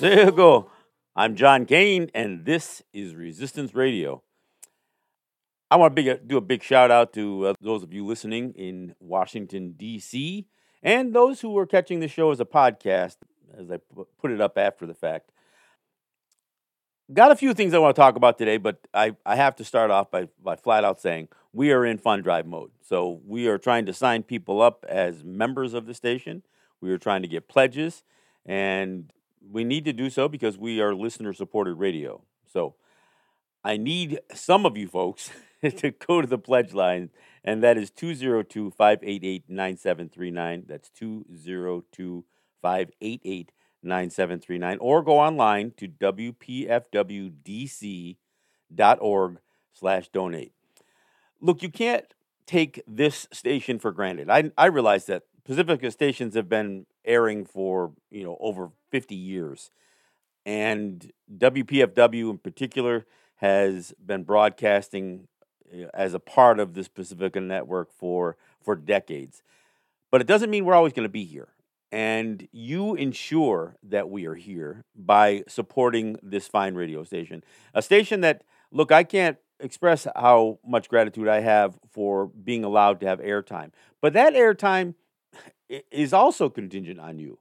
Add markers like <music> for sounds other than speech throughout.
There you go. I'm John Kane, and this is Resistance Radio. I want to big, do a big shout out to uh, those of you listening in Washington, D.C., and those who are catching the show as a podcast, as I put it up after the fact. Got a few things I want to talk about today, but I, I have to start off by, by flat out saying we are in fund drive mode. So we are trying to sign people up as members of the station. We are trying to get pledges, and we need to do so because we are listener supported radio. So I need some of you folks <laughs> to go to the pledge line, and that is 202 588 9739. That's 202 588 9739. Or go online to WPFWDC.org slash donate. Look, you can't take this station for granted. I, I realize that Pacifica stations have been airing for you know over 50 years, and WPFW in particular has been broadcasting eh, as a part of this Pacifica network for for decades. But it doesn't mean we're always going to be here. And you ensure that we are here by supporting this fine radio station. A station that, look, I can't express how much gratitude I have for being allowed to have airtime. But that airtime is also contingent on you.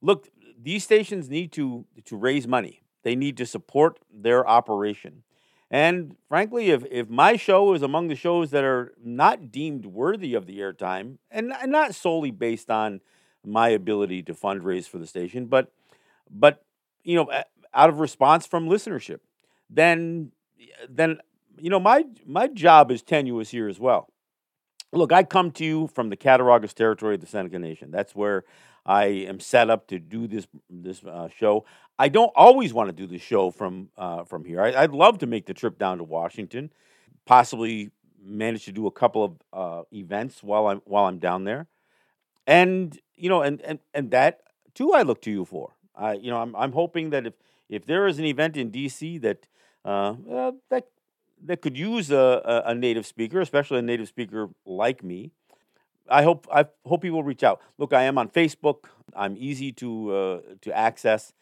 Look, these stations need to to raise money. They need to support their operation. And frankly, if, if my show is among the shows that are not deemed worthy of the airtime, and, and not solely based on my ability to fundraise for the station, but but you know, out of response from listenership, then then you know my my job is tenuous here as well. Look, I come to you from the Cattaraugus territory of the Seneca Nation. That's where I am set up to do this this uh, show. I don't always want to do the show from uh, from here. I, would love to make the trip down to Washington, possibly manage to do a couple of uh, events while I'm while I'm down there, and you know, and and and that too, I look to you for. I you know, I'm I'm hoping that if if there is an event in D.C. that uh, that that could use a, a, native speaker, especially a native speaker like me. I hope I hope people reach out. Look, I am on Facebook. I'm easy to uh, to access,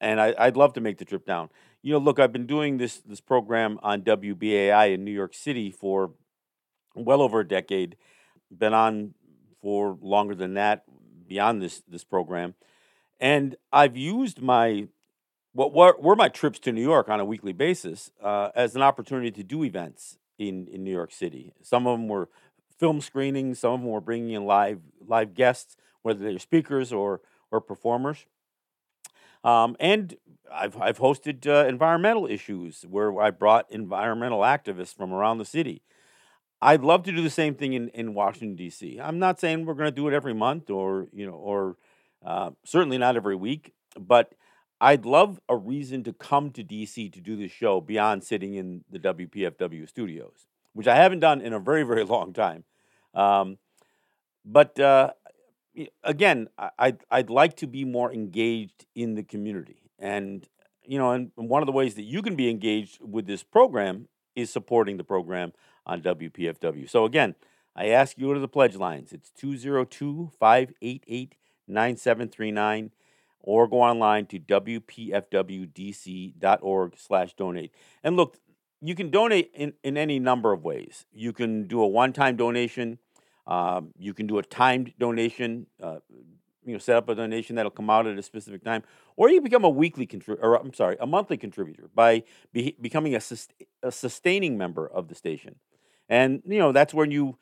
and I, would love to make the trip down. You know, look, I've been doing this this program on WBAI in New York City for well over a decade. Been on for longer than that, beyond this this program, and I've used my what were, were my trips to New York on a weekly basis uh, as an opportunity to do events in, in New York City. Some of them were film screenings, some of them were bringing in live live guests, whether they're speakers or or performers. Um, and I've I've hosted uh, environmental issues where I brought environmental activists from around the city. I'd love to do the same thing in, in Washington D.C. I'm not saying we're going to do it every month or you know or uh, certainly not every week, but I'd love a reason to come to DC to do this show beyond sitting in the WPFW studios, which I haven't done in a very, very <laughs> long time. Um, but uh, again, I'd, I'd like to be more engaged in the community. And, you know, and one of the ways that you can be engaged with this program is supporting the program on WPFW. So again, I ask you to the pledge lines. It's 202 588 9739 or go online to wpfwdc.org slash donate. And look, you can donate in, in any number of ways. You can do a one-time donation. Um, you can do a timed donation. Uh, you know, set up a donation that'll come out at a specific time, or you become a weekly contributor, or I'm sorry, a monthly contributor by be- becoming a, a sustaining member of the station. And you know that's when you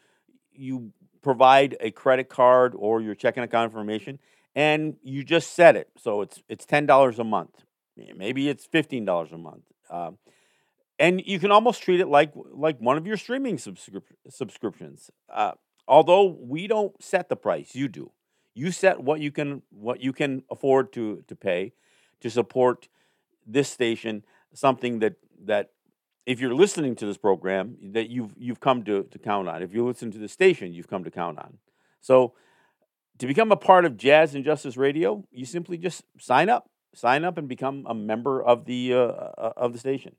you provide a credit card or your checking account information, and you just set it. So it's it's ten dollars a month. Maybe it's fifteen dollars a month. Um, and you can almost treat it like like one of your streaming subscrip- subscriptions. Uh, although we don't set the price, you do. You set what you can what you can afford to to pay to support this station, something that that if you're listening to this program that you've you've come to, to count on. If you listen to the station, you've come to count on. So to become a part of Jazz and Justice Radio, you simply just sign up, sign up, and become a member of the uh, uh of the station.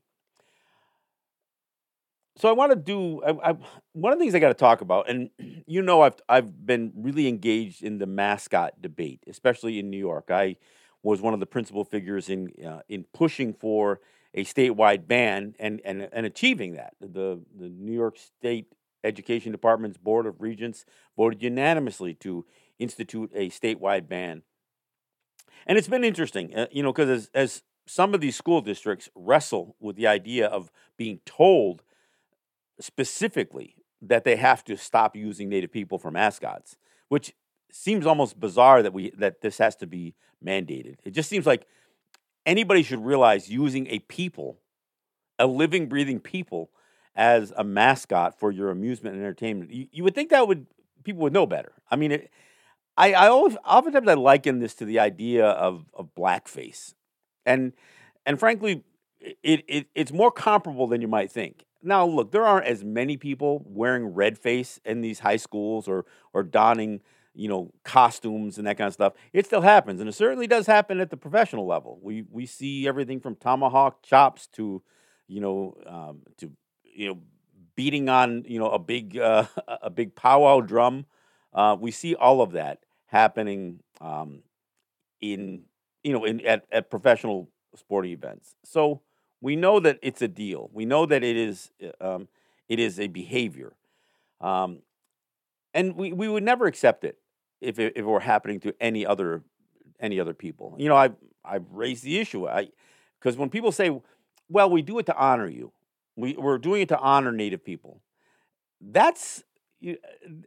So I want to do I, I, one of the things I got to talk about, and <clears throat> you know I've I've been really engaged in the mascot debate, especially in New York. I was one of the principal figures in uh, in pushing for a statewide ban and, and, and achieving that. The, the New York State Education Department's Board of Regents voted unanimously to institute a statewide ban. And it's been interesting, uh, you know, because as, as some of these school districts wrestle with the idea of being told specifically that they have to stop using native people for mascots, which seems almost bizarre that we that this has to be mandated. It just seems like anybody should realize using a people, a living, breathing people, as a mascot for your amusement and entertainment. You, you would think that would people would know better. I mean, it, I, I always, oftentimes I liken this to the idea of of blackface, and and frankly, it, it it's more comparable than you might think. Now, look, there aren't as many people wearing red face in these high schools or or donning you know, costumes and that kind of stuff. It still happens, and it certainly does happen at the professional level. We we see everything from tomahawk chops to, you know, um, to you know, beating on you know a big <laughs> uh, a big powwow drum. Uh, we see all of that happening um, in you know in at, at professional sporting events. So we know that it's a deal. We know that it is um, it is a behavior. Um, and we, we would never accept it if it, if it were happening to any other any other people. You know, I've I've raised the issue. I because when people say, "Well, we do it to honor you," we we're doing it to honor Native people. That's you,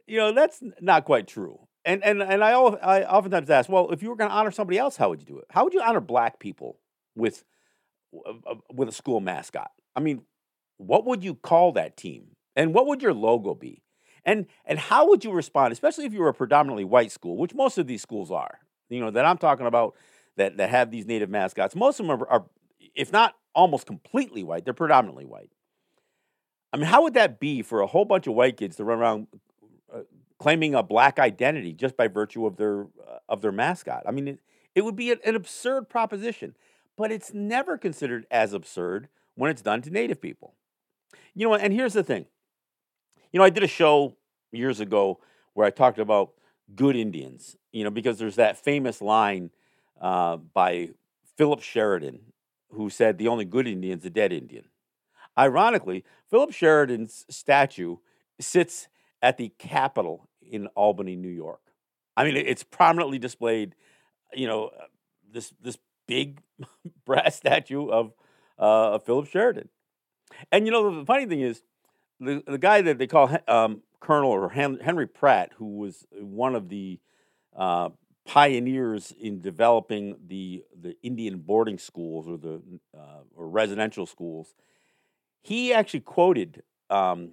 you know that's not quite true. And and and I I oftentimes ask, well, if you were going to honor somebody else, how would you do it? How would you honor black people with with a school mascot? I mean, what would you call that team? And what would your logo be? And and how would you respond, especially if you were a predominantly white school, which most of these schools are, you know, that I'm talking about that, that have these native mascots. Most of them are, are if not almost completely white, they're predominantly white. I mean, how would that be for a whole bunch of white kids to run around uh, claiming a black identity just by virtue of their uh, of their mascot? I mean, it, it would be an, absurd proposition, but it's never considered as absurd when it's done to native people. You know, and here's the thing. You know, I did a show years ago where I talked about good Indians, you know, because there's that famous line uh, by Philip Sheridan who said, The only good Indian's a dead Indian. Ironically, Philip Sheridan's statue sits at the Capitol in Albany, New York. I mean, it's prominently displayed, you know, uh, this, this big <laughs> brass statue of, uh, of Philip Sheridan. And, you know, the funny thing is, the, the guy that they call um, Colonel or Henry Pratt, who was one of the uh, pioneers in developing the the Indian boarding schools or the uh, or residential schools, he actually quoted um,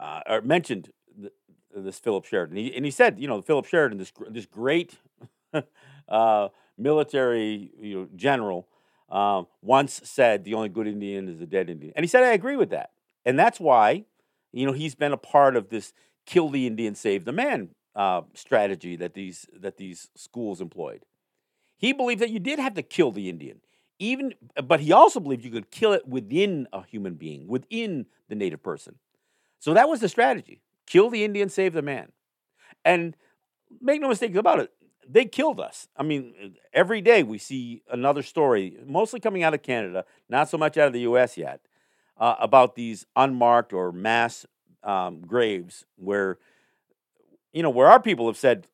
uh, or mentioned the, this Philip Sheridan, he, and he said, you know, Philip Sheridan, this this great <laughs> uh, military you know general, um, once said, "The only good Indian is a dead Indian," and he said, "I agree with that," and that's why you know, he's been a part of this kill the Indian, save the man uh, strategy that these that these schools employed. He believed that you did have to kill the Indian, even, but he also believed you could kill it within a human being, within the native person. So that was the strategy: kill the Indian, save the man. And make no mistake about it, they killed us. I mean, every day we see another story, mostly coming out of Canada, not so much out of the U.S. yet, uh, about these unmarked or mass um, graves where, you know, where our people have said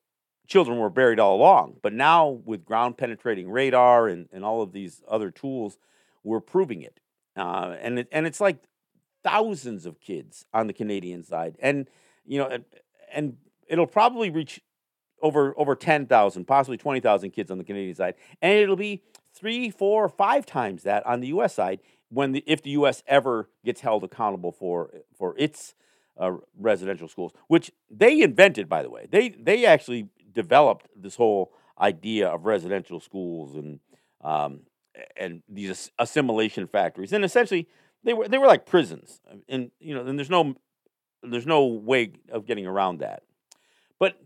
children were buried all along. But now with ground penetrating radar and, and all of these other tools, we're proving it. Uh, and it, and it's like thousands of kids on the Canadian side, and you know, and, it'll probably reach over over ten thousand, possibly twenty thousand kids on the Canadian side, and it'll be three, four, five times that on the U.S. side when the, if the U.S. ever gets held accountable for for its uh, residential schools, which they invented, by the way. They they actually developed this whole idea of residential schools and um, and these assimilation factories, and essentially they were they were like prisons, and you know, and there's no there's no way of getting around that. But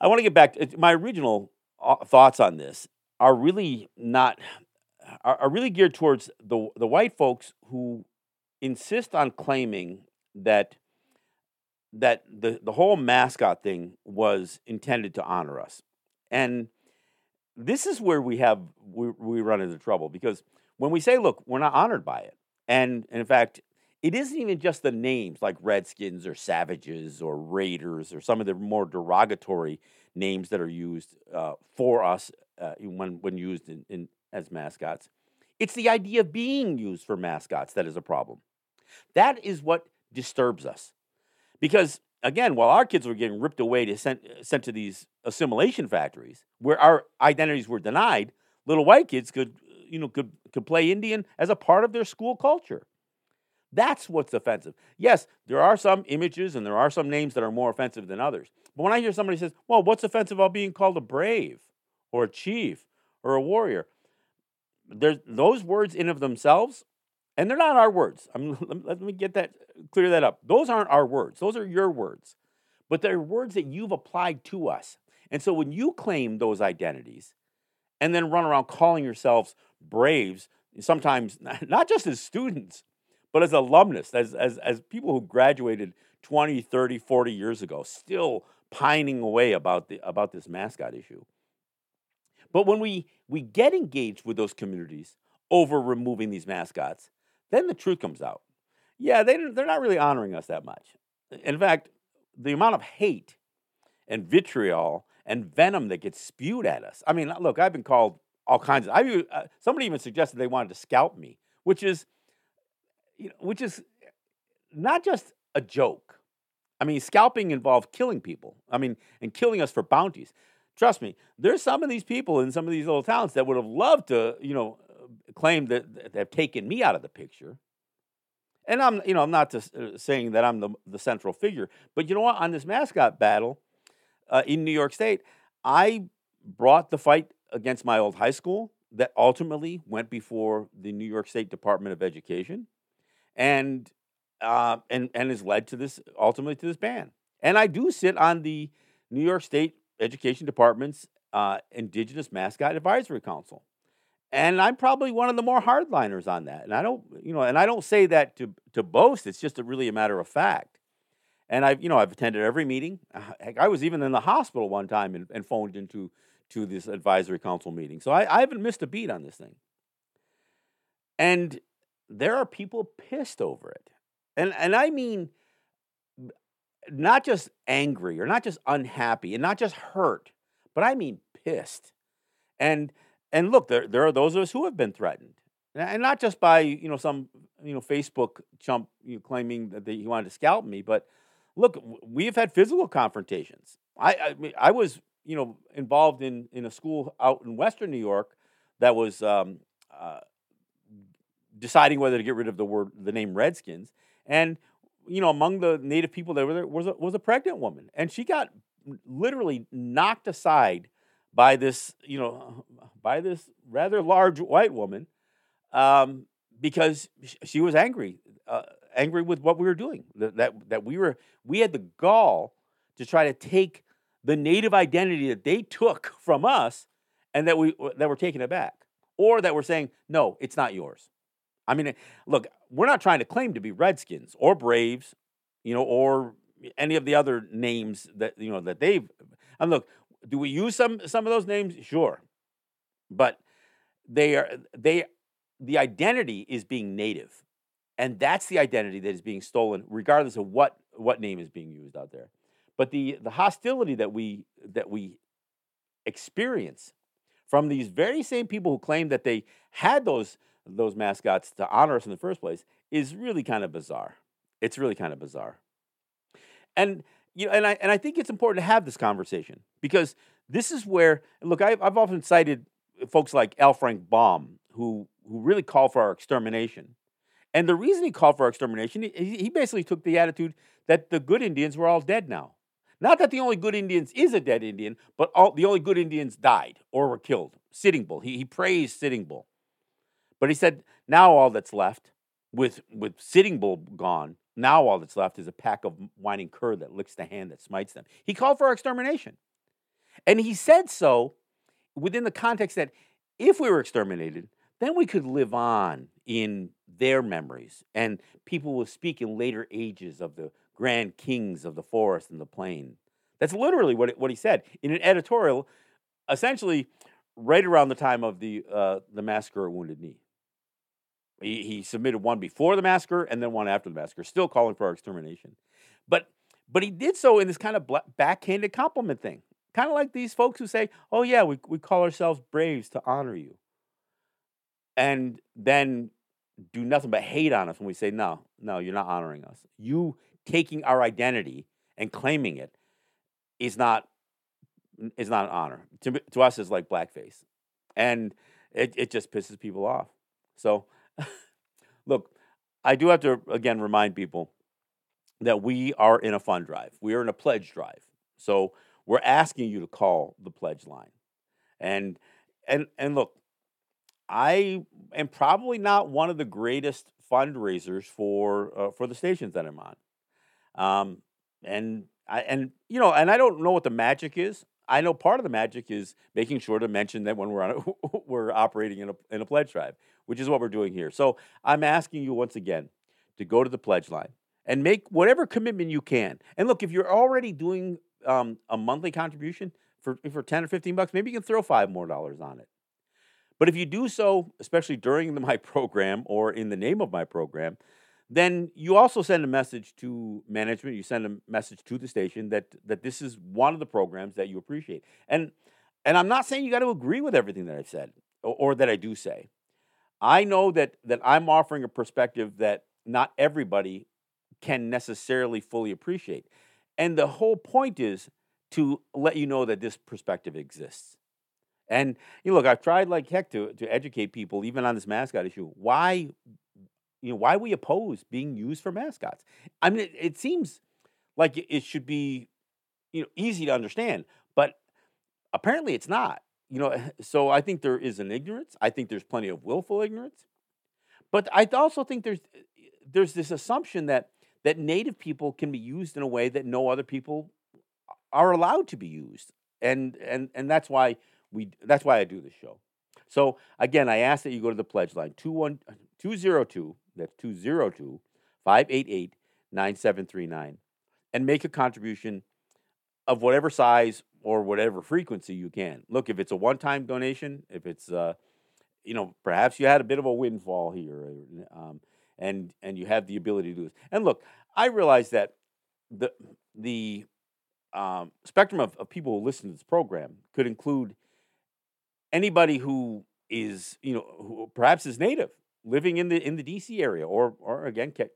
I want to get back to my original uh, thoughts on this are really not are, are really geared towards the the white folks who insist on claiming that that the, the whole mascot thing was intended to honor us. And this is where we have we, we run into trouble because when we say, look, we're not honored by it. And, and in fact, it isn't even just the names like Redskins or Savages or Raiders or some of the more derogatory names that are used uh, for us uh, when, when used in, in, as mascots. It's the idea of being used for mascots that is a problem. That is what disturbs us. Because again, while our kids were getting ripped away to sent, uh, sent to these assimilation factories where our identities were denied, little white kids could, you know, could, could play Indian as a part of their school culture. That's what's offensive. Yes, there are some images and there are some names that are more offensive than others. But when I hear somebody says, well, what's offensive about being called a brave or a chief or a warrior? There's, those words in of themselves and they're not our words. I mean, <laughs> let me get that clear that up. Those aren't our words. Those are your words. But they're words that you've applied to us. And so when you claim those identities and then run around calling yourselves braves, sometimes <laughs> not just as students, but as alumnus, as, as, as people who graduated 20, 30, 40 years ago, still pining away about, the, about this mascot issue. But when we, we get engaged with those communities over removing these mascots, then the truth comes out. Yeah, they, they're not really honoring us that much. In fact, the amount of hate and vitriol and venom that gets spewed at us. I mean, look, I've been called all kinds of. I uh, somebody even suggested they wanted to scalp me, which is, you know, which is not just a joke. I mean, scalping involved killing people. I mean, and killing us for bounties. Trust me, there's some of these people in some of these little towns that would have loved to, you know, claim that, they have taken me out of the picture. And I'm, you know, I'm not just uh, saying that I'm the, the central figure, but you know what? On this mascot battle uh, in New York State, I brought the fight against my old high school that ultimately went before the New York State Department of Education, and uh, and and has led to this ultimately to this ban. And I do sit on the New York State Education Department's uh, Indigenous Mascot Advisory Council and I'm probably one of the more hardliners on that. And I don't, you know, and I don't say that to to boast. It's just a really a matter of fact. And I've, you know, I've attended every meeting. Uh, I was even in the hospital one time and, and phoned into to this advisory council meeting. So I, I haven't missed a beat on this thing. And there are people pissed over it, and and I mean, not just angry or not just unhappy and not just hurt, but I mean pissed. And and look, there there are those of us who have been threatened, and not just by you know some you know Facebook chump you know, claiming that he wanted to scalp me, but look, we have had physical confrontations. I I, I was you know involved in in a school out in Western New York that was um, uh, deciding whether to get rid of the word the name Redskins, and you know among the native people that were there was a, was a pregnant woman, and she got literally knocked aside by this, you know, by this rather large white woman, um, because she was angry, uh, angry with what we were doing. That, that that we were we had the gall to try to take the native identity that they took <laughs> from us, and that we that we're taking it back, or that we're saying no, it's not yours. I mean, look, we're not trying to claim to be Redskins or Braves, you know, or any of the other names that you know that they've. And look, do we use some some of those names? Sure, but they are they the identity is being native, and that's the identity that is being stolen, regardless of what what name is being used out there. But the the hostility that we that we experience from these very same people who claim that they had those those mascots to honor us in the first place is really kind of bizarre. It's really kind of bizarre. And you know, and I and I think it's important to have this conversation because this is where look. I've, I've often cited folks like L. Frank Baum who who really call for our extermination, And the reason he called for our extermination, he, he basically took the attitude that the good Indians were all dead now. Not that the only good Indians is a dead Indian, but all, the only good Indians died or were killed. Sitting Bull. He, he praised Sitting Bull. But he said, now all that's left, with, with Sitting Bull gone, now all that's left is a pack of whining cur that licks the hand that smites them. He called for our extermination. And he said so within the context that if we were exterminated, then we could live on in their memories. And people will speak in later ages of the grand kings of the forest and the plain. That's literally what, it, what he said in an editorial, essentially right around the time of the, uh, the massacre at Wounded Knee. He, he submitted one before the massacre and then one after the massacre, still calling for our extermination. But, but he did so in this kind of backhanded compliment thing. Kind of like these folks who say, oh, yeah, we, we call ourselves braves to honor you. And then do nothing but hate on us when we say, no, no, you're not honoring us. You taking our identity and claiming it is not is not an honor. To, to us, it's like blackface. And it, it just pisses people off. So, I do have to, again, remind people that we are in a fund drive. We are in a pledge drive. So, we're asking you to call the pledge line. And and and look, I am probably not one of the greatest fundraisers for uh, for the stations that I'm on. Um, and I and you know, and I don't know what the magic is. I know part of the magic is making sure to mention that when we're on a, <laughs> we're operating in a in a pledge drive, which is what we're doing here. So I'm asking you once again to go to the pledge line and make whatever commitment you can. And look, if you're already doing um, a monthly contribution for for ten or fifteen bucks, maybe you can throw five more dollars on it. But if you do so, especially during the, <laughs> my program or in the name of my program, then you also send a message to management. You send a message to the station that that this is one of the programs that you appreciate. And and I'm not saying you got to agree with everything that I've said or, or that I do say. I know that that I'm offering a perspective that not everybody can necessarily fully appreciate. And the whole point is to let you know that this perspective exists. And you know, look, I've tried like heck to to educate people, even on this mascot issue. Why, you know, why we oppose being used for mascots? I mean, it, it seems like it should be, you know, easy to understand, but apparently it's not. You know, eh, so I think there is an ignorance. I think there's plenty of willful ignorance, but I also think there's eh, eh, there's this assumption that that native people can be used in a way that no other people are allowed to be used, and and and that's why we that's why I do this show. So again, I ask that you go to the pledge line 202 uh, that's 202 588 9739 and make a contribution of whatever size or whatever frequency you can. Look, if it's a one-time donation, if it's uh, you know, perhaps you had a bit of a windfall here, um, and and you have the ability to do this. And look, I realize that the the um, spectrum of, of people who listen to this program could include anybody who is you know who perhaps is native living in the in the DC area or or again ca-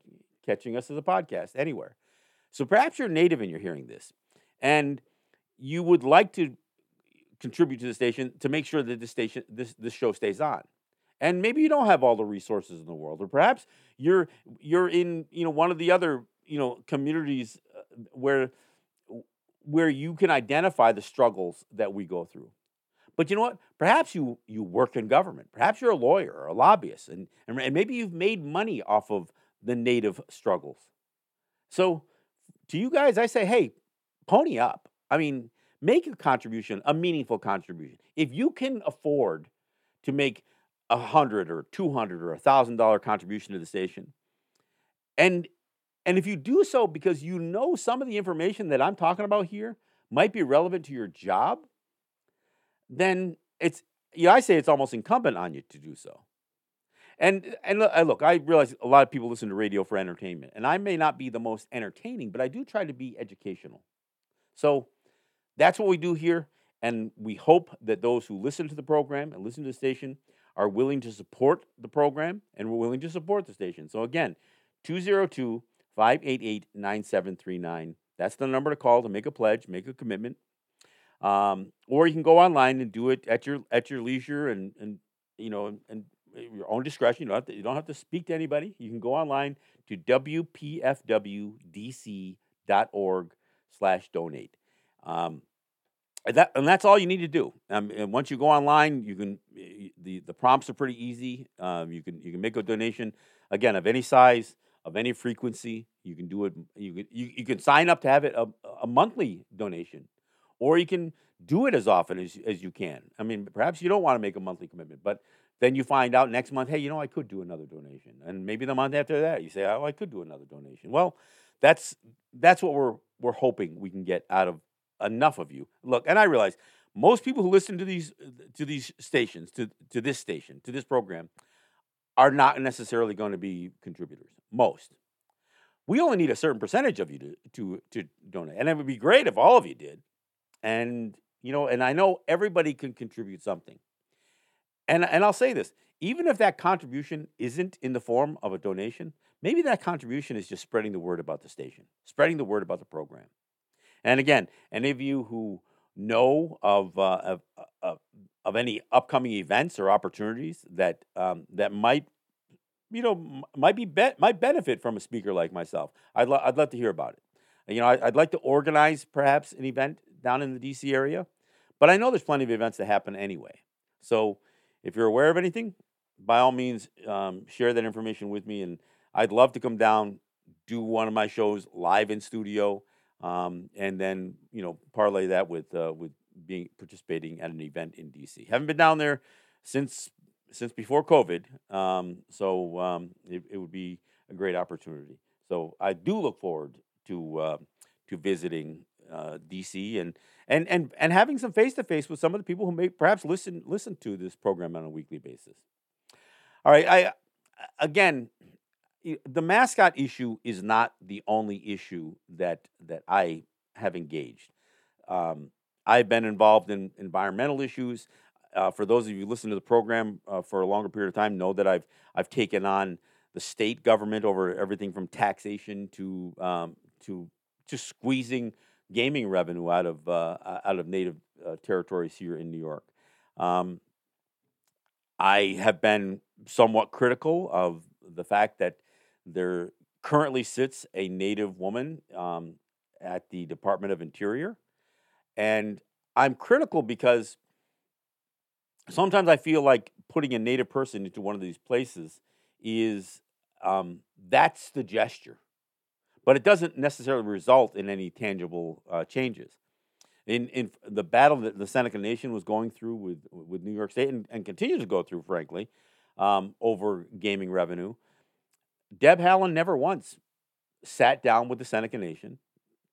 catching us as a podcast anywhere. So perhaps you're native and you're hearing this and you would like to contribute to the station to make sure that the station this this show stays on. And maybe you don't have all the resources in the world or perhaps you're you're in you know one of the other you know communities uh, where where you can identify the struggles that we go through but you know what? Perhaps you you work in government. Perhaps you're a lawyer or a lobbyist, and, and, and maybe you've made money off of the native struggles. So to you guys, I say, hey, pony up. I mean, make a contribution, a meaningful contribution. If you can afford to make a hundred or two hundred or a thousand dollar contribution to the station, and and if you do so because you know some of the information that I'm talking about here might be relevant to your job, then it's yeah, I say it's almost incumbent on you to do so. And and look, I realize a lot of people listen to radio for entertainment, and I may not be the most entertaining, but I do try to be educational. So that's what we do here, and we hope that those who listen to the program and listen to the station are willing to support the program, and we're willing to support the station. So again, 202 588 9739. That's the number to call to make a pledge, make a commitment. Um, or you can go online and do it at your at your leisure and and you know and your own discretion. You don't, to, you don't have to speak to anybody. You can go online to wpfwdc.org slash donate. Um, and that and that's all you need to do. Um, and once you go online, you can the the prompts are pretty easy. Um, you can you can make a donation again of any size, of any frequency. You can do it. You can you, you can sign up to have it a, a monthly donation, or you can do it as often as as you can. I mean, perhaps you don't want to make a monthly commitment, but then you find out next month, hey, you know, I could do another donation, and maybe the month after that, you say, oh, I could do another donation. Well, that's that's what we're we're hoping we can get out of enough of you. Look, and I realize most people who listen to these to these stations, to to this station, to this program, are not necessarily going to be contributors. Most. We only need a certain percentage of you to to to donate, and it would be great if all of you did. And you know, and I know everybody can contribute something. And and I'll say this, even if that contribution isn't in the form of a donation, maybe that contribution is just spreading the word about the station, spreading the word about the program. And again, any of you who know of uh, of, uh, of, of any upcoming events or opportunities that um, that might you know might be, be might benefit from a speaker like myself, I'd lo- I'd love to hear about it. You know, I, would like to organize perhaps an event down in the DC area, but I know there's plenty of events that happen anyway. So if you're aware of anything, by all means, um, share that information with me, and I'd love to come down, do one of my shows live in studio um, and then you know parlay that with uh, with being participating at an event in DC. Haven't been down there since since before COVID, um, so um, it, it, would be a great opportunity. So I do look forward to uh, to visiting uh, DC and and and and having some face to face with some of the people who may perhaps listen listen to this program on a weekly basis. All right, I again the mascot issue is not the only issue that that I have engaged. Um, I've been involved in environmental issues. Uh, for those of you listen to the program uh, for a longer period of time, know that I've I've taken on the state government over everything from taxation to um, to to squeezing gaming revenue out of uh, out of native uh, territories here in New York. Um, I have been somewhat critical of the fact that there currently sits a Native woman um, at the Department of Interior. And I'm critical because sometimes I feel like putting a Native person into one of these places is um, that's the gesture, but it doesn't necessarily result in any tangible uh, changes. In, in the battle that the Seneca Nation was going through with, with New York State and, and continues to go through, frankly, um, over gaming revenue, Deb Haaland never once sat down with the Seneca Nation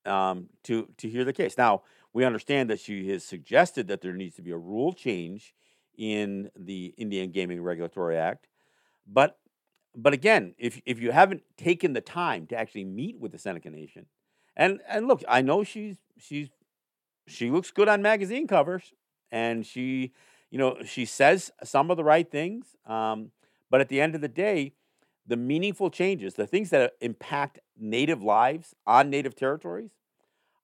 um, to to hear the case. Now we understand that she has suggested that there needs to be a rule change in the Indian Gaming Regulatory Act, but but again, if if you haven't taken the time to actually meet with the Seneca Nation, and and look, I know she's she's she looks good on magazine covers, and she you know she says some of the right things, um, but at the end of the day the meaningful changes, the things that impact native lives on native territories,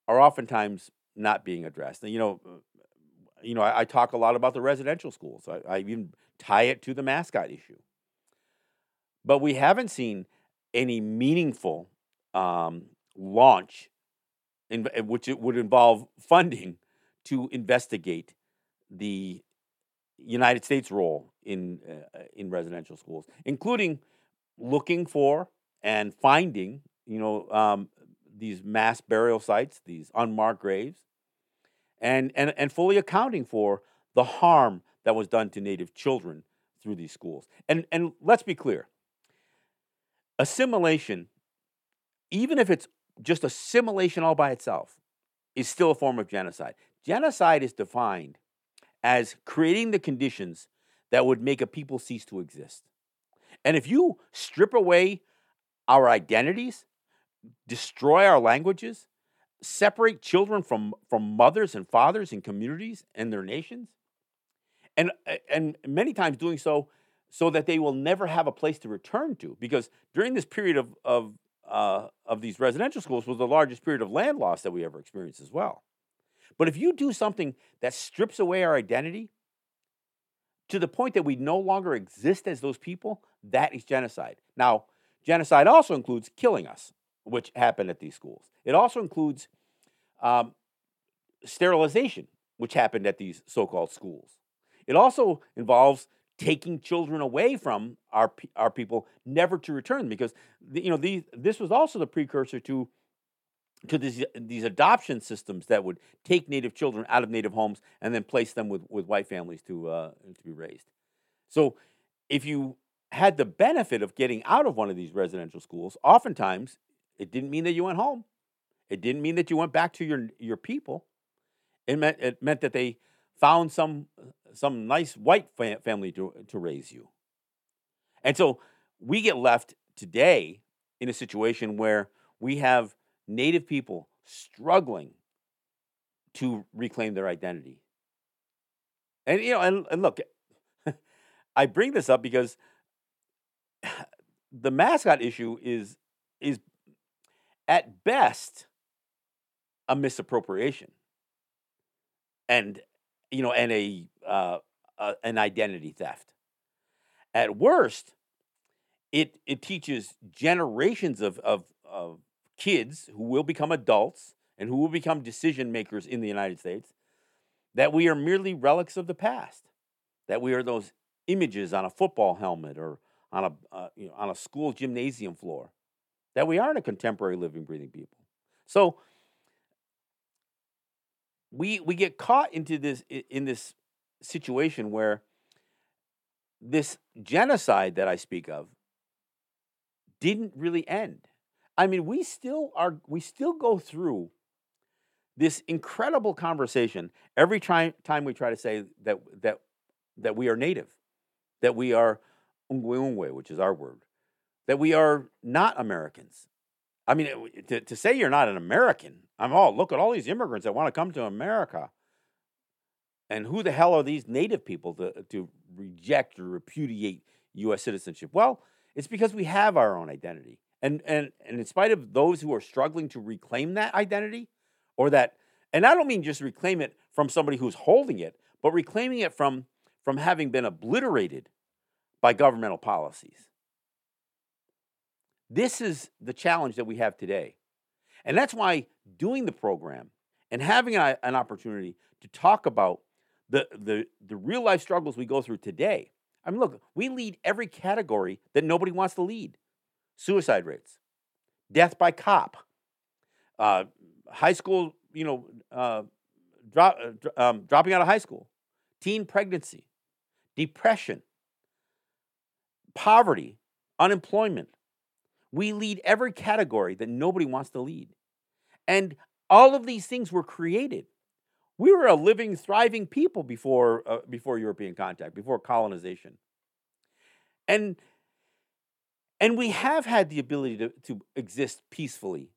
are oftentimes not being addressed. And, you know, uh, you know, I, I, talk a lot about the residential schools. I, I even tie it to the mascot issue. But we haven't seen any meaningful um, launch, in, which it would involve funding to investigate the United States role in uh, in residential schools, including looking for and finding, you know, um, these mass burial sites, these unmarked graves, and, and, and fully accounting for the harm that was done to Native children through these schools. And, and let's be clear assimilation, even if it's just assimilation all by itself, is still a form of genocide. Genocide is defined as creating the conditions that would make a people cease to exist. And if you strip away our identities, destroy our languages, separate children from, from mothers and fathers and communities and their nations, and, and many times doing so so that they will never have a place to return to. Because during this period of, of, uh, of these residential schools was the largest period of land loss that we ever experienced as well. But if you do something that strips away our identity, to the point that we no longer exist as those people, that is genocide. Now, genocide also includes killing us, which happened at these schools. It also includes um, sterilization, which happened at these so called schools. It also involves taking children away from our, our people, never to return, because you know this was also the precursor to to these, these adoption systems that would take native children out of native homes and then place them with, with white families to, uh, to be raised. So if you had the benefit of getting out of one of these residential schools, oftentimes it didn't mean that you went home. It didn't mean that you went back to your, your people. It meant, it meant that they found some, some nice white fa- family to, to raise you. And so we get left today in a situation where we have Native people struggling to reclaim their identity. And you know, and, and look, <laughs> I bring this up because the mascot issue is is at best a misappropriation and you know and a, uh, uh, an identity theft at worst it it teaches generations of of, of kids who will become adults and who will become decision makers in the United States that we are merely relics of the past, that we are those images on a football helmet or on a uh, you know, on a school gymnasium floor, that we aren't a contemporary living breathing people. So we we get caught into this in this situation where this genocide that I speak of didn't really end. I mean, we still are we still go through this incredible conversation every time time we try to say that that that we are native, that we are ungwe which is our word, that we are not Americans. I mean, to, to say you're not an American, I'm all look at all these immigrants that want to come to America. And who the hell are these native people to, to reject or repudiate U.S. citizenship? Well, it's because we have our own identity. And, and, and in spite of those who are struggling to reclaim that identity, or that, and I don't mean just reclaim it from somebody who's holding it, but reclaiming it from, from having been obliterated by governmental policies. This is the challenge that we have today. And that's why doing the program and having a, an opportunity to talk about the, the, the real life struggles we go through today. I mean, look, we lead every category that nobody wants to lead suicide rates, death by cop, uh, high school, you know, uh, drop, uh, um, dropping out of high school, teen pregnancy, depression, poverty, unemployment. We lead every category that nobody wants to lead. And all of these things were created. We were a living, thriving people before, uh, before European contact, before colonization. And and we have had the ability to, to exist peacefully.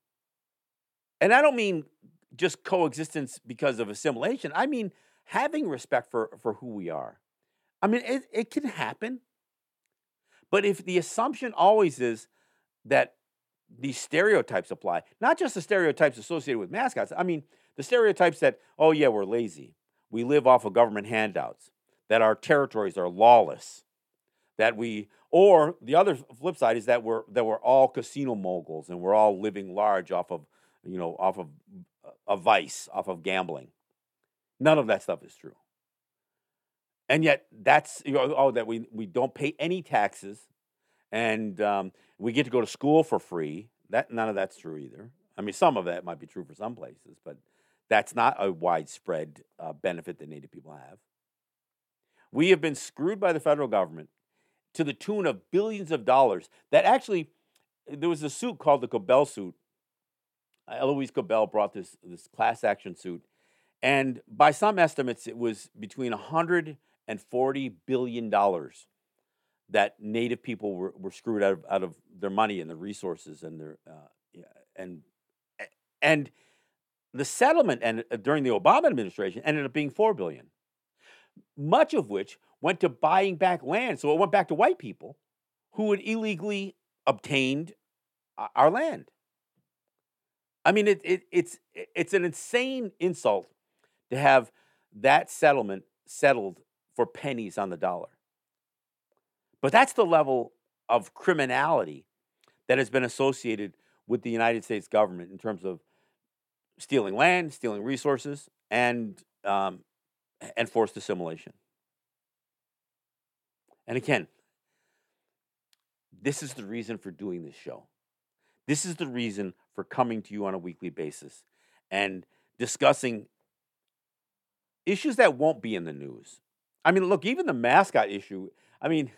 And I don't mean just coexistence because of assimilation. I mean having respect for, for who we are. I mean, it, it can happen. But if the assumption always is that these stereotypes apply, not just the stereotypes associated with mascots, I mean, the stereotypes that, oh, yeah, we're lazy, we live off of government handouts, that our territories are lawless, that we or the other flip side is that we're that we're all casino moguls and we're all living large off of you know off of a vice, off of gambling. None of that stuff is true. And yet that's you know, oh that we we don't pay any taxes, and um, we get to go to school for free. That none of that's true either. I mean, some of that might be true for some places, but that's not a widespread uh, benefit that Native people have. We have been screwed by the federal government to the tune of billions of dollars. That actually, there was a suit called the Cobell suit. Uh, Elouise Cobell brought this, this class action suit. And by some estimates, it was between 100 and 40 billion dollars that Native people were, were screwed out of, out of their money and their resources and their uh, and and the settlement and uh, during the Obama administration ended up being four billion, much of which went to buying back land. So it went back to white people who had illegally obtained our land. I mean, it, it, it's, it's an insane insult to have that settlement settled for for pennies on the dollar. But that's the level of criminality that has been associated with the United States government in terms of stealing land, stealing resources, and um, and forced assimilation. And again, this is the reason for doing this show. This is the reason for coming to you on a weekly basis and discussing issues that won't be in the news. I mean, look, even the mascot issue, I mean,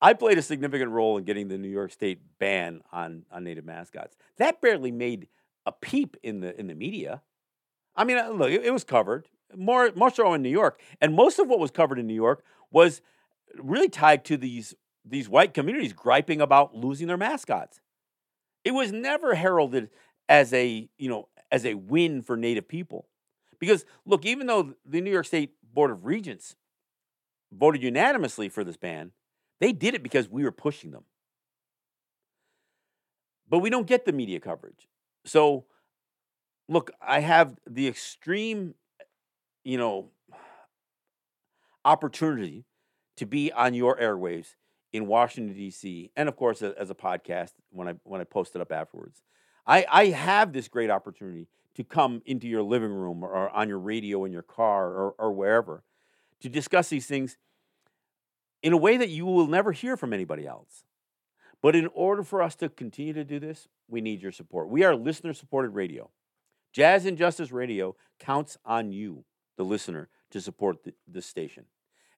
I played a significant role in getting the New York State ban on, on native mascots. That barely made a peep in the in the media. I mean, uh, look, it, it was covered more more so in New York, and most of what was covered in New York was really tied to these these white communities griping about losing their mascots. It was never heralded as a you know as a win for Native people, because look, even though the New York State Board of Regents voted unanimously for this ban, they did it because we were pushing them. But we don't get the media coverage. So, look, I have the extreme, you know, opportunity to be on your airwaves in Washington D.C. and of course as a podcast when I when I post it up afterwards. I I have this great opportunity to come into your living room or on your radio in your car or, or wherever to discuss these things in a way that you will never hear from anybody else. But in order for us to continue to do this, we need your support. We are listener supported radio. Jazz and Justice Radio counts on you, the listener, to support the, station.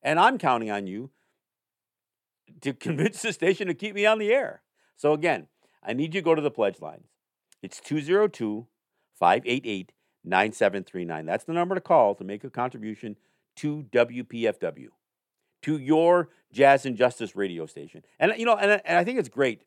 And I'm counting on you to <laughs> convince the station to keep me on the air. So again, I need you to go to the pledge lines. It's 202 588 9739. That's the number to call to make a contribution to WPFW to your Jazz and Justice radio station. And you know, and, and I think it's great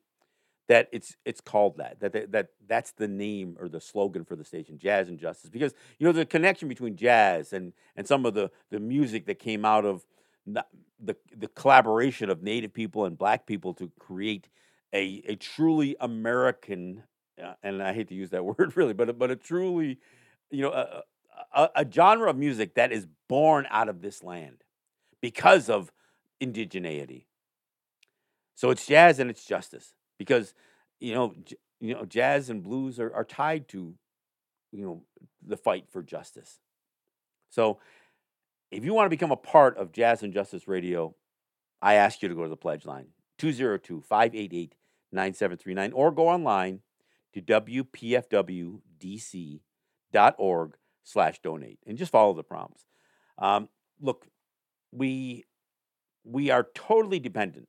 that it's it's called that that that that's the name or the slogan for the station jazz and justice because you know the connection between jazz and and some of the the music that came out of the the, collaboration of native people and black people to create a a truly american uh, and I hate to use that <laughs> word really but but a truly you know a, a, a genre of music that is born out of this land because of indigeneity. So it's jazz and it's justice because you know j- you know jazz and blues are, are tied to you know the fight for justice. So if you want to become a part of Jazz and Justice Radio, I ask you to go to the pledge line 202-588-9739 or go online to wpfwdc.org slash donate and just follow the prompts. Um, look, we we are totally dependent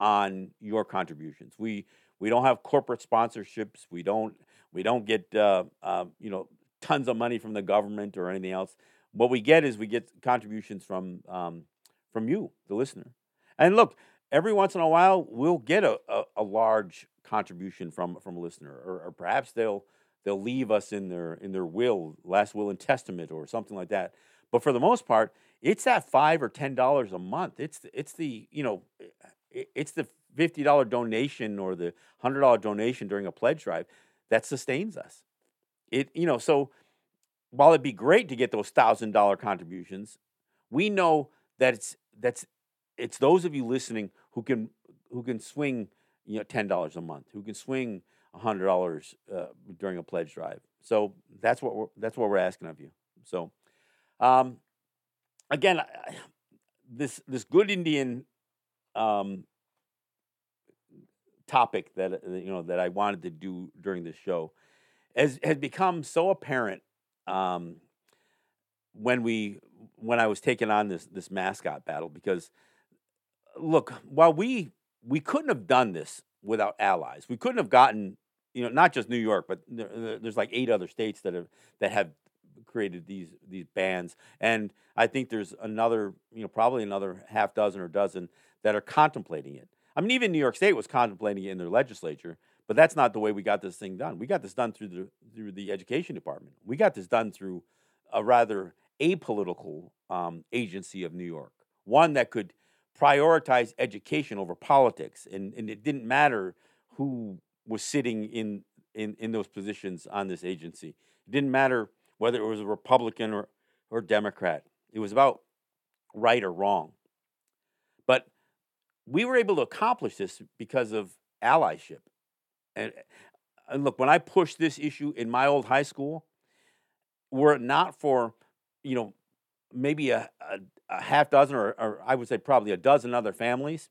on your contributions. We we don't have corporate sponsorships. We don't we don't get uh, uh, you know tons of money from the government or anything else. What we get is we get contributions from um, from you, the listener. And look, every once in a while we'll get a, a, a large contribution from from a listener, or, or perhaps they'll they'll leave us in their in their will, last will and testament, or something like that. But for the most part, it's that five or ten dollars a month. It's the, it's the you know it's the fifty dollar donation or the hundred dollar donation during a pledge drive that sustains us. It you know so while it'd be great to get those thousand dollar contributions, we know that it's that's it's those of you listening who can who can swing you know ten dollars a month, who can swing hundred dollars uh, during a pledge drive. So that's what we're that's what we're asking of you. So. Um, again, this this good Indian um, topic that uh, you know that I wanted to do during this show has has become so apparent um, when we when I was taking on this this mascot battle because look while we we couldn't have done this without allies we couldn't have gotten you know not just New York but there's like eight other states that have that have created these these bans, and I think there's another, you know, probably another half dozen or dozen that are contemplating it. I mean, even New York State was contemplating it in their legislature, but that's not the way we got this thing done. We got this done through the through the education department. We got this done through a rather apolitical um, agency of New York, one that could prioritize education over politics, and, and it didn't matter who was sitting in, in in those positions on this agency. It didn't matter whether it was a Republican or, or Democrat. It was about right or wrong. But we were able to accomplish this because of allyship. And, and look, when I pushed this issue in my old high school, were it not for, you know, maybe a, a, a half dozen or, or I would say probably a dozen other families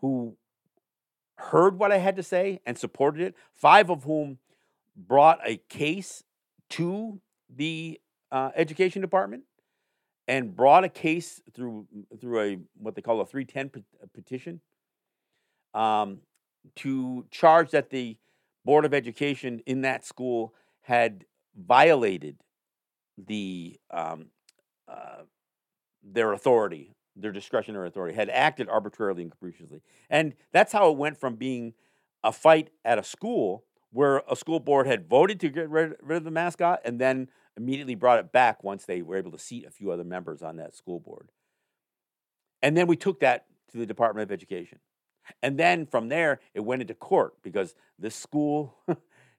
who heard what I had to say and supported it, five of whom brought a case to the uh, education department and brought a case through through a what they call a 310 petition um, to charge that the board of education in that school had violated the um, uh, their authority, their discretionary authority, had acted arbitrarily and capriciously, and that's how it went from being a fight at a school where a school board had voted to get rid, rid of the mascot and then immediately brought it back once they were able to seat a few other members on that school board. And then we took that to the Department of Education. And then from there, it went into court because the school <laughs>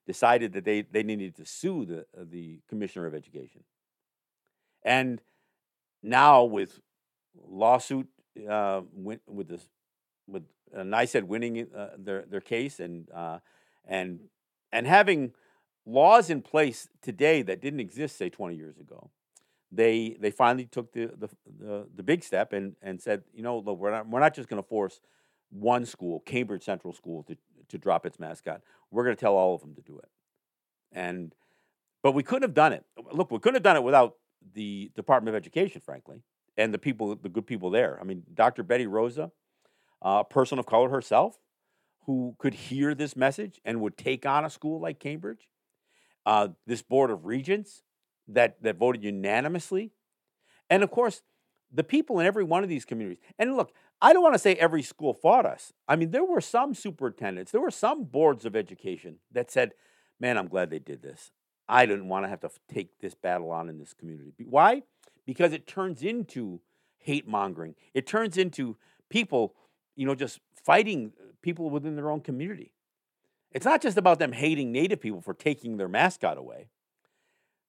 decided that they, they needed to sue the, uh, the Commissioner of Education. And now with lawsuit uh, with this with uh, NYSED winning uh, their their case and uh, and and having laws in place today that didn't exist, say, 20 years ago. They, they finally took the, the, the, the big step and, and said, you know, look, we're not, we're not just going to force one school, Cambridge Central School, to, to drop its mascot. We're going to tell all of them to do it. And, but we couldn't have done it. Look, we couldn't have done it without the Department of Education, frankly, and the people, the good people there. I mean, Dr. Betty Rosa, a person of color herself, who could hear this message and would take on a school like Cambridge uh, this board of regents that that voted unanimously, and of course, the people in every one of these communities. And look, I don't want to say every school fought us. I mean, there were some superintendents, there were some boards of education that said, "Man, I'm glad they did this. I didn't want to have to take this battle on in this community." Why? Because it turns into hate mongering. It turns into people, you know, just fighting uh, people within their own community. It's not just about them hating Native people for taking their mascot away.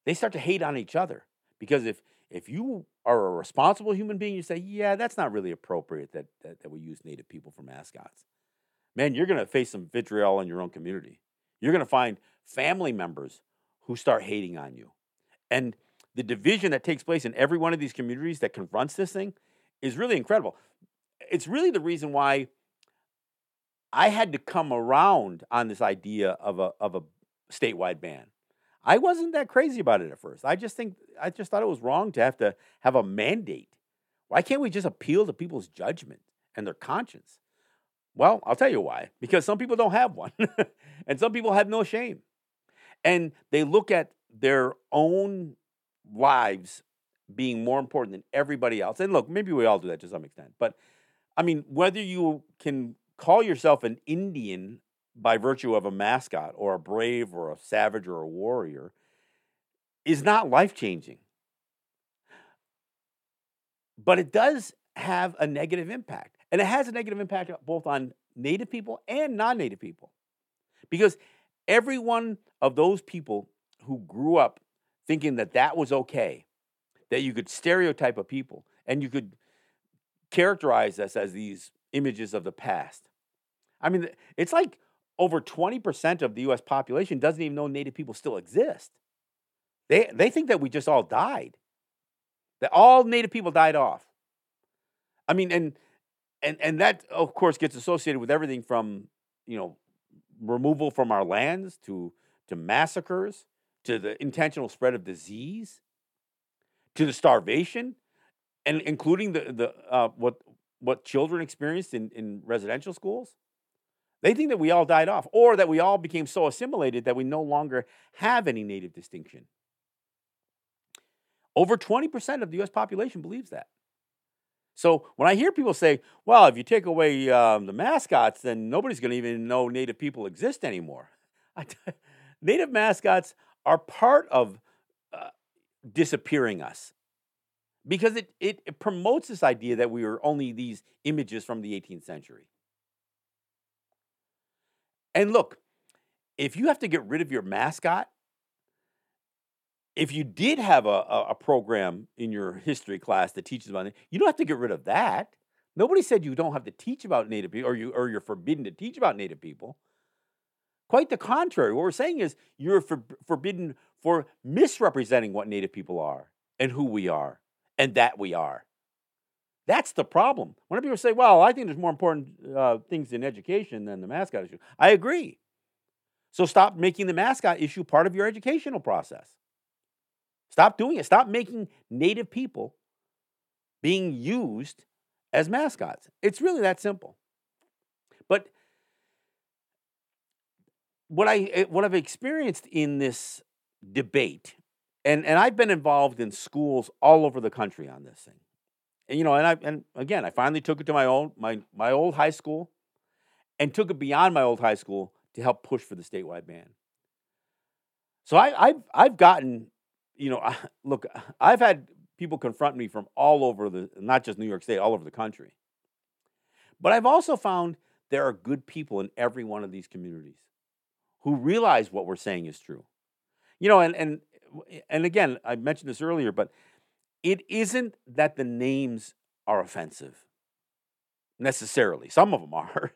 They start to hate on each other because if if you are a responsible human being, you say, yeah, that's not really appropriate that, that, that we use Native people for mascots. Man, you're going to face some vitriol in your own community. You're going to find family members who start hating on you. And the division that takes place in every one of these communities that confronts this thing is really incredible. It's really the reason why I had to come around on this idea of a of a statewide ban. I wasn't that crazy about it at first. I just think I just thought it was wrong to have to have a mandate. Why can't we just appeal to people's judgment and their conscience? Well, I'll tell you why. Because some people don't have one, <laughs> and some people have no shame, and they look at their own lives being more important than everybody else. And look, maybe we all do that to some extent, but I mean, whether you can call yourself an Indian by virtue of a mascot or a brave or a savage or a warrior is not life changing. But it does have a negative impact. And it has a negative impact both on Native people and non Native people. Because every one of those people who grew up thinking that that was okay, that you could stereotype a people and you could characterize us as these images of the past. I mean, it's like over 20% of the US population doesn't even know Native people still exist. They, they think that we just all died, that all Native people died off. I mean, and, and, and that, of course, gets associated with everything from, you know, removal from our lands to, to massacres to the intentional spread of disease to the starvation and including the, the uh, what what children experienced in, in residential schools. They think that we all died off or that we all became so assimilated that we no longer have any native distinction. Over 20% of the US population believes that. So when I hear people say, well, if you take away um, the mascots, then nobody's going to even know native people exist anymore. <laughs> native mascots are part of uh, disappearing us because it, it, it promotes this idea that we are only these images from the 18th century. And look, if you have to get rid of your mascot, if you did have a, a, a program in your history class that teaches about it, you don't have to get rid of that. Nobody said you don't have to teach about Native people, or you or you're forbidden to teach about Native people. Quite the contrary. What we're saying is you're for, forbidden for misrepresenting what Native people are and who we are and that we are. That's the problem. When people say, well, I think there's more important uh, things in education than the mascot issue, I agree. So stop making the mascot issue part of your educational process. Stop doing it. Stop making Native people being used as mascots. It's really that simple. But what I eh, what I've experienced in this debate, and and I've been involved in schools all over the country on this thing, and you know, and I and again, I finally took it to my own my my old high school, and took it beyond my old high school to help push for the statewide ban. So I, I've I've gotten, you know, <laughs> look, I've had people confront me from all over the, not just New York State, all over the country. But I've also found there are good people in every one of these communities who realize what we're saying is true. You know, and and and again, I mentioned this earlier, but it isn't that the names are offensive necessarily. Some of them are.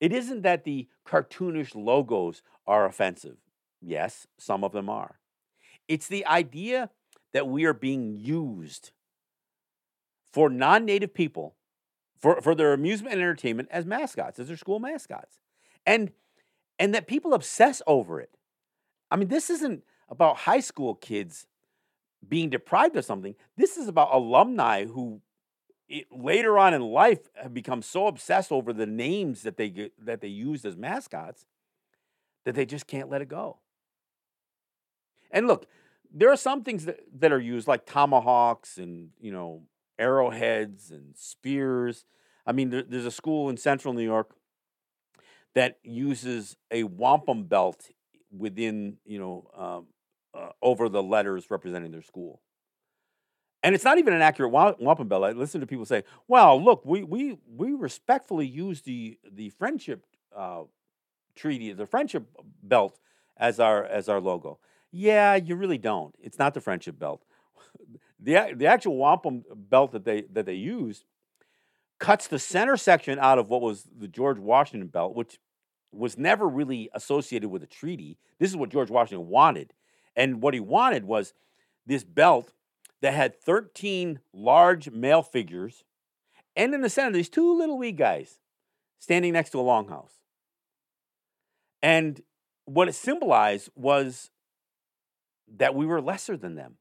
It isn't that the cartoonish logos are offensive. Yes, some of them are. It's the idea that we are being used for non native people for, for their amusement and entertainment as mascots, as their school mascots. And and that people obsess over it. I mean, this isn't about high school kids being deprived of something. This is about alumni who it, later on in life have become so obsessed over the names that they get, that they used as mascots that they just can't let it go. And look, there are some things that, that are used like tomahawks and you know arrowheads and spears. I mean, there, there's a school in central New York that uses a wampum belt within, you know, um, uh, over the letters representing their school. And it's not even an accurate wampum belt. I listen to people say, "Well, look, we we we respectfully use the the friendship uh, treaty, the friendship belt as our as our logo." Yeah, you really don't. It's not the friendship belt. <laughs> the The actual wampum belt that they that they use cuts the center section out of what was the George Washington belt, which was never really associated with a treaty. This is what George Washington wanted. And what he wanted was this belt that had 13 large male figures, and in the center, these two little wee guys standing next to a longhouse. And what it symbolized was that we were lesser than them,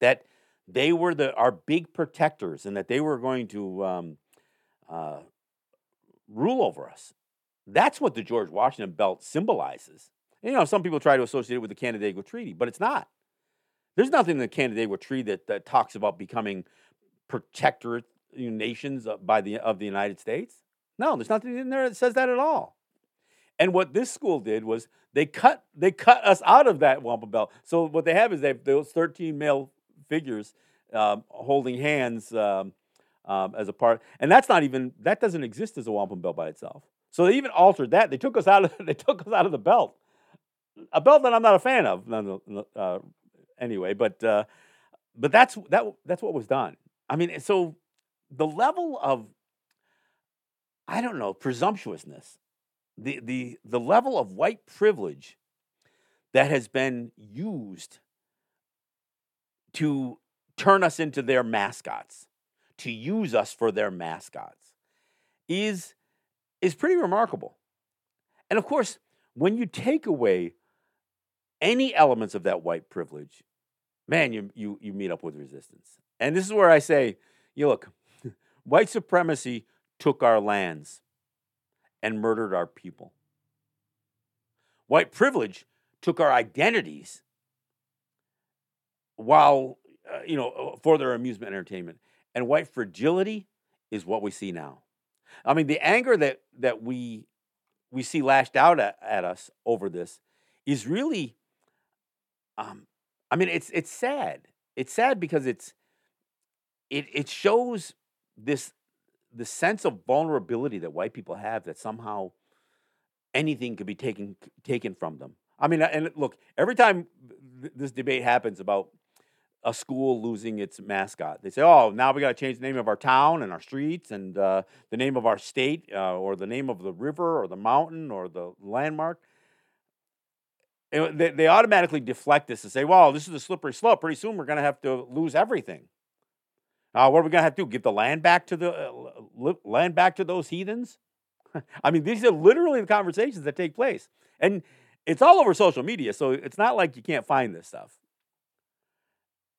that they were the our big protectors, and that they were going to um, uh, rule over us. That's what the George Washington Belt symbolizes. You know, some people try to associate it with the Canandaigua Treaty, but it's not. There's nothing in the Canandaigua Treaty that, that talks about becoming protectorate nations by the of the United States. No, there's nothing in there that says that at all. And what this school did was they cut they cut us out of that wampum belt. So what they have is they have those 13 male figures um, holding hands um, um, as a part, and that's not even that doesn't exist as a wampum belt by itself. So they even altered that. They took us out of <laughs> they took us out of the belt, a belt that I'm not a fan of. Uh, anyway, but uh, but that's that that's what was done. I mean, so the level of I don't know presumptuousness, the the the level of white privilege that has been used to turn us into their mascots, to use us for their mascots, is, is pretty remarkable. And of course, when you take away any elements of that white privilege, man, you, you, you meet up with resistance. And this is where I say, you look, <laughs> white supremacy took our lands and murdered our people. White privilege took our identities while uh, you know for their amusement and entertainment and white fragility is what we see now i mean the anger that that we we see lashed out at, at us over this is really um i mean it's it's sad it's sad because it's it it shows this the sense of vulnerability that white people have that somehow anything could be taken taken from them I mean, and look, every time th- this debate happens about a school losing its mascot, they say, "Oh, now we got to change the name of our town and our streets and uh, the name of our state uh, or the name of the river or the mountain or the landmark." They, they automatically deflect this and say, "Well, this is a slippery slope. Pretty soon, we're going to have to lose everything." Uh, what are we going to have to do? Give the land back to the uh, land back to those heathens? <laughs> I mean, these are literally the conversations that take place, and it's all over social media. So it's not like you can't find this stuff.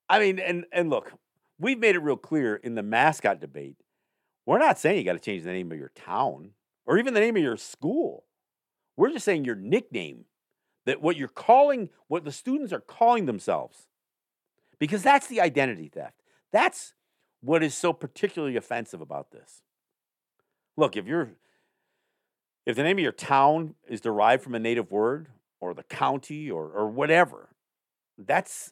I mean, and and look, we've made it real clear in the mascot debate. We're not saying you got to change the name of your town or even the name of your school. We're just saying your nickname, that what you're calling, what the students are calling themselves, because that's the identity theft. That's what is so particularly offensive about this. Look, if you're if the name of your town is derived from a native word or the county or or whatever, that's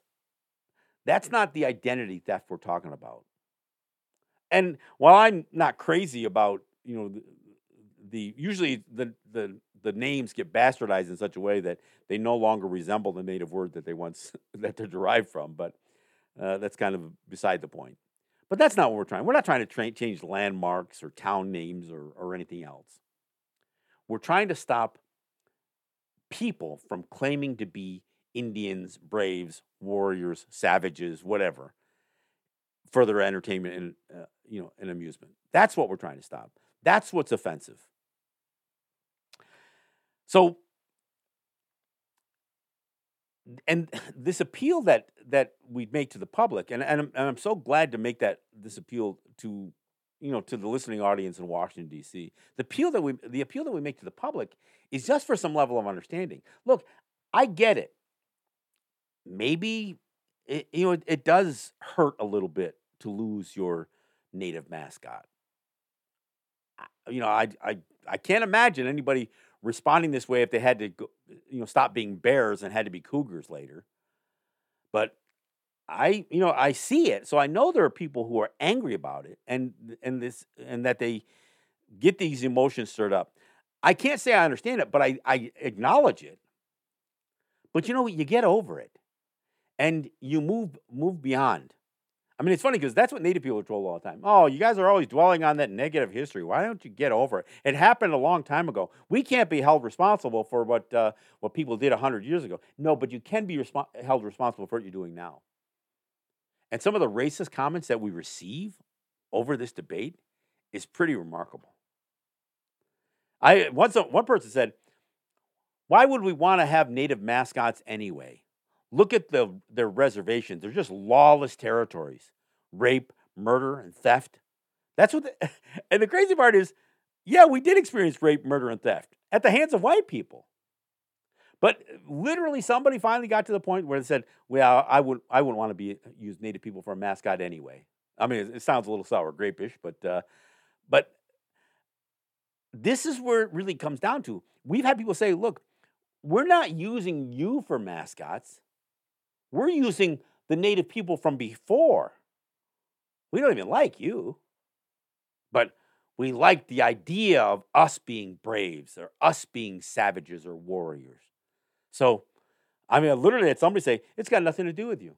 that's not the identity theft we're talking about. And while I'm not crazy about, you know, the, the usually the the the names get bastardized in such a way that they no longer resemble the native word that they once <laughs> that they're derived from, but uh, that's kind of beside the point. But that's not what we're trying. We're not trying to tra- change landmarks or town names or, or anything else. We're trying to stop people from claiming to be Indians, braves, warriors, savages, whatever, for their entertainment and uh, you know and amusement. That's what we're trying to stop. That's what's offensive. So and <laughs> this appeal that that we make to the public, and and I'm, and I'm so glad to make that this appeal to you know to the listening audience in Washington D.C. The appeal that we the appeal that we make to the public is just for some level of understanding. Look, I get it. Maybe it, you know it, it does hurt a little bit to lose your native mascot. You know, I I I can't imagine anybody responding this way if they had to go, you know stop being bears and had to be cougars later. But I you know I see it, so I know there are people who are angry about it, and and this and that they get these emotions stirred up. I can't say I understand it, but I I acknowledge it. But you know what? You get over it, and you move move beyond. I mean, it's funny because that's what Native people are told all the time. Oh, you guys are always dwelling on that negative history. Why don't you get over it? It happened a long time ago. We can't be held responsible for what uh, what people did hundred years ago. No, but you can be held responsible for what you're doing now. And some of the racist comments that we receive over this debate is pretty remarkable. I once one person said, "Why would we want to have native mascots anyway?" Look at the their reservations. They're just lawless territories. Rape, murder, and theft. That's what the, <laughs> and the crazy part is, yeah, we did experience rape, murder, and theft at the hands of white people. But literally, somebody finally got to the point where they said, "Well, I would, I wouldn't want to be use Native people for a mascot anyway." I mean, it, it sounds a little sour grapeish, but, uh, but this is where it really comes down to. We've had people say, "Look, we're not using you for mascots. We're using the native people from before. We don't even like you, but we like the idea of us being braves or us being savages or warriors. So, I mean, literally had somebody say, it's got nothing to do with you.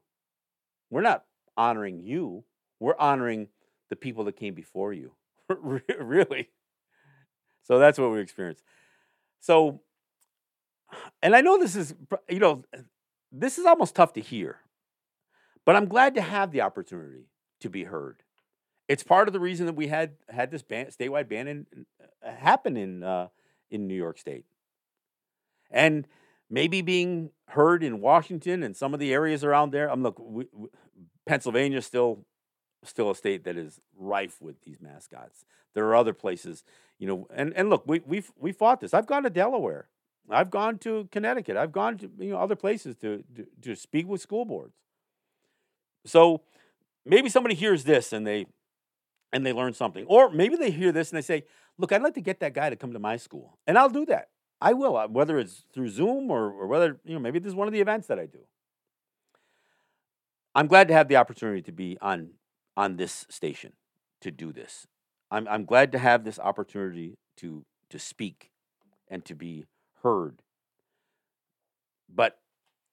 We're not honoring you, we're honoring the people that came before you. <laughs> really. So that's what we experienced. So, and I know this is, you know, this is almost tough to hear, but I'm glad to have the opportunity to be heard. It's part of the reason that we had had this ban, statewide ban in, uh, happen in uh, in New York State, and maybe being heard in Washington and some of the areas around there. I'm look, we, we, Pennsylvania still still a state that is rife with these mascots. There are other places, you know, and and look, we we we fought this. I've gone to Delaware I've gone to Connecticut. I've gone to you know other places to, to, to speak with school boards. So maybe somebody hears this and they and they learn something, or maybe they hear this and they say, "Look, I'd like to get that guy to come to my school," and I'll do that. I will, uh, whether it's through Zoom or, or whether you know maybe this is one of the events that I do. I'm glad to have the opportunity to be on on this station to do this. I'm I'm glad to have this opportunity to to speak and to be heard. But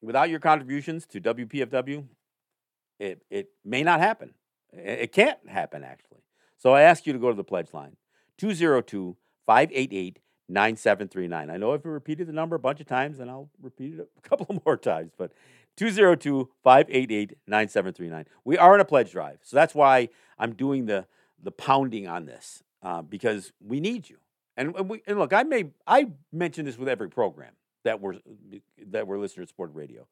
without your contributions to WPFW, it, it may not happen. It can't happen, actually. So I ask you to go to the pledge line 202 588 9739. I know I've repeated the number a bunch of times, and I'll repeat it a <laughs> couple more times, but 202 588 9739. We are in a pledge drive. So that's why I'm doing the, the pounding on this uh, because we need you. And, we, and look, I may I mention this with every program that we're that we're listening to Sport Radio,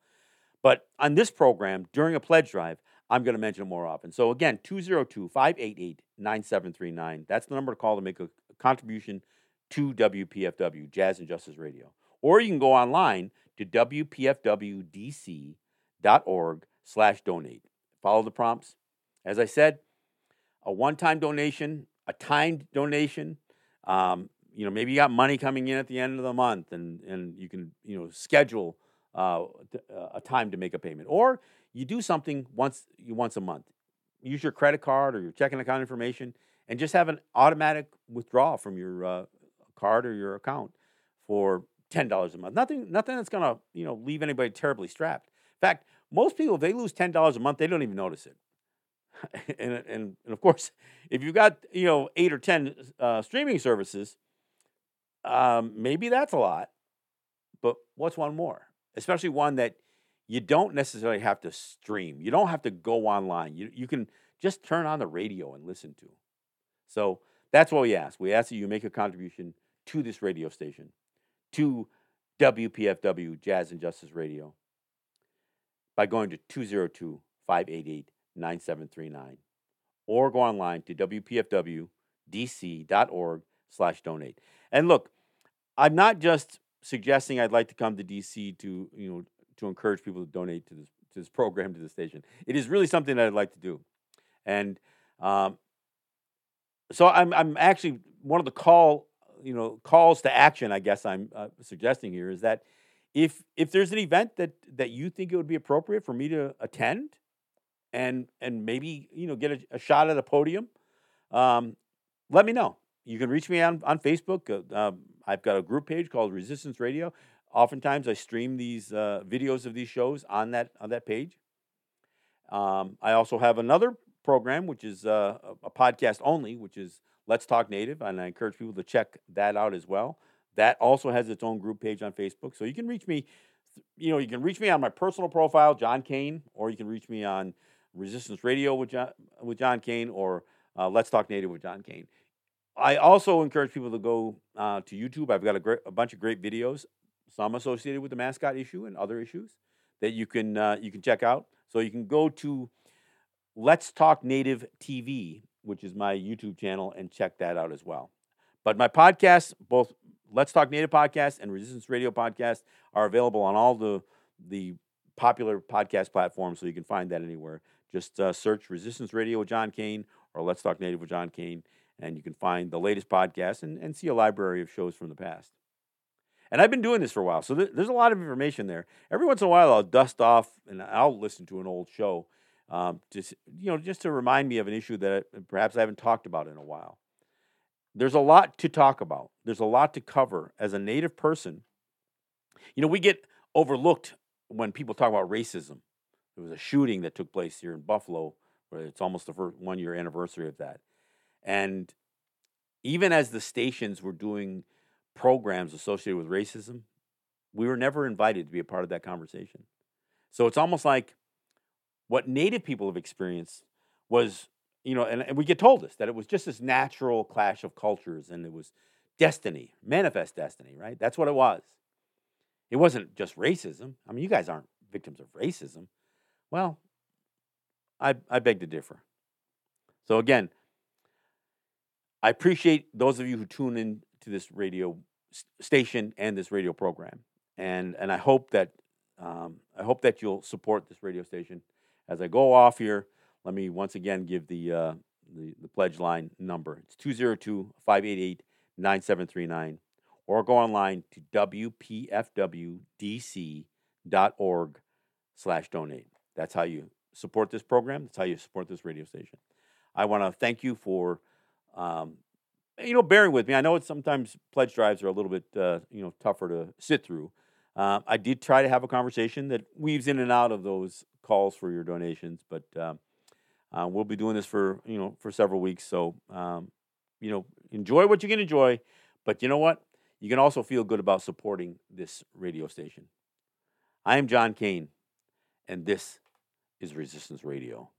but on this program during a pledge drive, I'm going to mention it more often. So again, 202-588-9739. That's the number to call to make a contribution to WPFW Jazz and Justice Radio, or you can go online to wpfwdc.org slash donate. Follow the prompts. As I said, a one-time donation, a timed donation. Um, you know, maybe you got money coming in at the end of the month, and and you can you know schedule uh, a time to make a payment, or you do something once once a month. Use your credit card or your checking account information, and just have an automatic withdrawal from your uh, card or your account for ten dollars a month. Nothing, nothing that's gonna you know leave anybody terribly strapped. In fact, most people if they lose ten dollars a month, they don't even notice it. <laughs> and, and and of course, if you've got you know eight or ten uh, streaming services, um, maybe that's a lot. But what's one more? Especially one that you don't necessarily have to stream. You don't have to go online. You you can just turn on the radio and listen to. So that's what we ask. We ask that you make a contribution to this radio station to WPFW Jazz and Justice Radio by going to 202 588 9739 or go online to WPFWDC.org slash donate. And look, I'm not just suggesting I'd like to come to DC to, you know, to encourage people to donate to this to this program to the station. It is really something that I'd like to do. And um, so I'm I'm actually one of the call you know calls to action i guess i'm uh, suggesting here is that if if there's an event that that you think it would be appropriate for me to attend and and maybe you know get a, a shot at a podium um, let me know you can reach me on on facebook uh, um, i've got a group page called resistance radio oftentimes i stream these uh, videos of these shows on that on that page um, i also have another program which is uh, a podcast only which is Let's Talk Native, and I encourage people to check that out as well. That also has its own group page on Facebook, so you can reach me. You know, you can reach me on my personal profile, John Kane, or you can reach me on Resistance Radio with John, with John Kane, or uh, Let's Talk Native with John Kane. I also encourage people to go uh, to YouTube. I've got a, great, a bunch of great videos, some associated with the mascot issue and other issues that you can uh, you can check out. So you can go to Let's Talk Native TV which is my YouTube channel, and check that out as well. But my podcasts, both Let's Talk Native podcast and Resistance Radio podcast, are available on all the the popular podcast platforms, so you can find that anywhere. Just uh, search Resistance Radio with John Kane or Let's Talk Native with John Kane, and you can find the latest podcast and, and see a library of shows from the past. And I've been doing this for a while, so th- there's a lot of information there. Every once in a while, I'll dust off and I'll listen to an old show um, just you know, just to remind me of an issue that perhaps I haven't talked about in a while. There's a lot to talk about. There's a lot to cover as a Native person. You know, we get overlooked when people talk about racism. There was a shooting that took place here in Buffalo, where it's almost the first one year anniversary of that. And even as the stations were doing programs associated with racism, we were never invited to be a part of that conversation. So it's almost like what Native people have experienced was, you know, and, and we get told this that it was just this natural clash of cultures and it was destiny, manifest destiny, right? That's what it was. It wasn't just racism. I mean, you guys aren't victims of racism. Well, I, I beg to differ. So, again, I appreciate those of you who tune in to this radio station and this radio program. And, and I hope that um, I hope that you'll support this radio station as I go off here, let me once again give the, uh, the, the, pledge line number. It's 202 588 9739, or go online to WPFWDC.org slash donate. That's how you support this program. That's how you support this radio station. I want to thank you for, um, you know, bearing with me. I know it's sometimes pledge drives are a little bit, uh, you know, tougher to sit through. Uh, I did try to have a conversation that weaves in and out of those calls for your donations, but uh, uh, we'll be doing this for you know for several weeks. So um, you know, enjoy what you can enjoy, but you know what? You can also feel good about supporting this radio station. I am John Kane, and this is Resistance Radio.